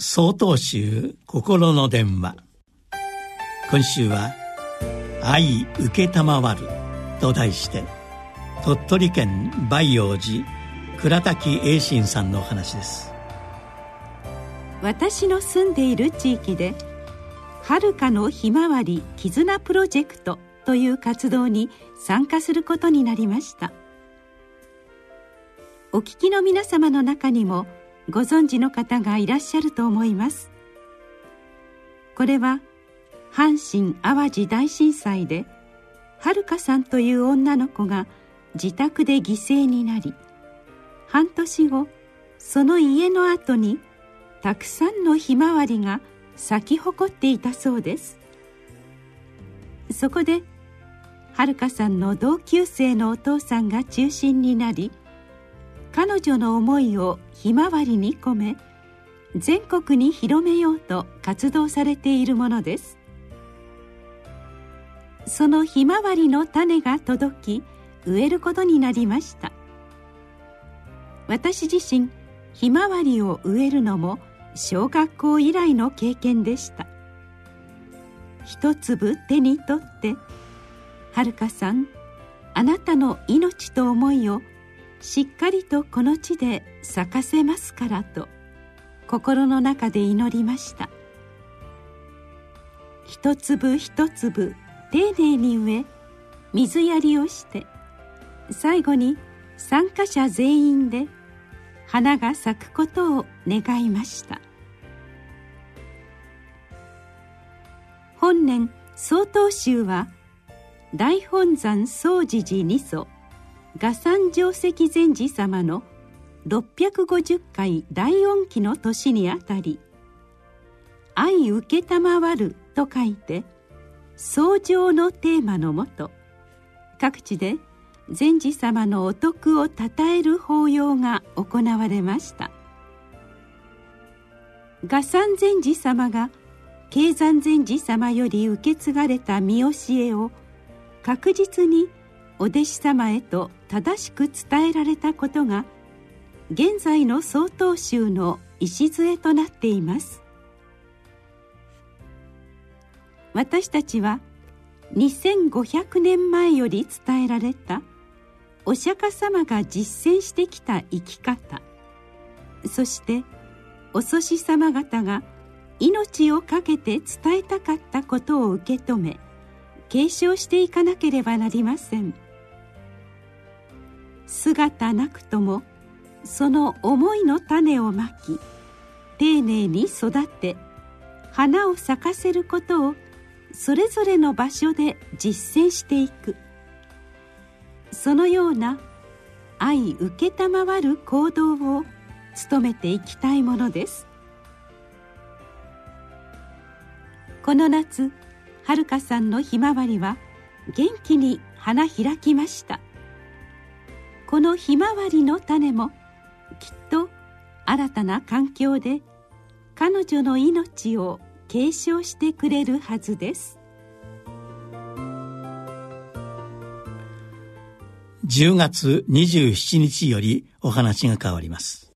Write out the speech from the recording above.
総統集心の電話。今週は「愛承る」と題して鳥取県梅陽寺倉滝栄信さんのお話です。私の住んでいる地域で「はるかのひまわり絆プロジェクト」という活動に参加することになりました。お聞きの皆様の中にも「ご存知の方がいらっしゃると思います。これは阪神・淡路大震災ではるかさんという女の子が自宅で犠牲になり半年後その家の後にたくさんのひまわりが咲き誇っていたそうです。そこではるかさんの同級生のお父さんが中心になり彼女の思いをひまわりに込め全国に広めようと活動されているものです。そのひまわりの種が届き植えることになりました。私自身ひまわりを植えるのも小学校以来の経験でした。一粒手に取って「はるかさんあなたの命と思いをしっかりとこの地で咲かせますからと心の中で祈りました。一粒一粒丁寧に植え水やりをして最後に参加者全員で花が咲くことを願いました。本年曹洞宗は大本山総持寺二祖賀山定石禅師様の650回大恩期の年にあたり「愛承る」と書いて「創上」のテーマのもと各地で禅師様のお徳をたたえる法要が行われました。賀山禅師様が経山禅師様より受け継がれた見教えを確実にお弟子様へと正しく伝えられたことが現在の曹洞宗の礎となっています私たちは2500年前より伝えられたお釈迦様が実践してきた生き方そしてお祖師様方が命を懸けて伝えたかったことを受け止め継承していかなければなりません。姿なくともその思いの種をまき丁寧に育て花を咲かせることをそれぞれの場所で実践していく。そのような愛承る行動を努めていきたいものです。この夏はるかさんのひまわりは元気に花開きました。このひまわりの種もきっと新たな環境で彼女の命を継承してくれるはずです。10月27日よりお話が変わります。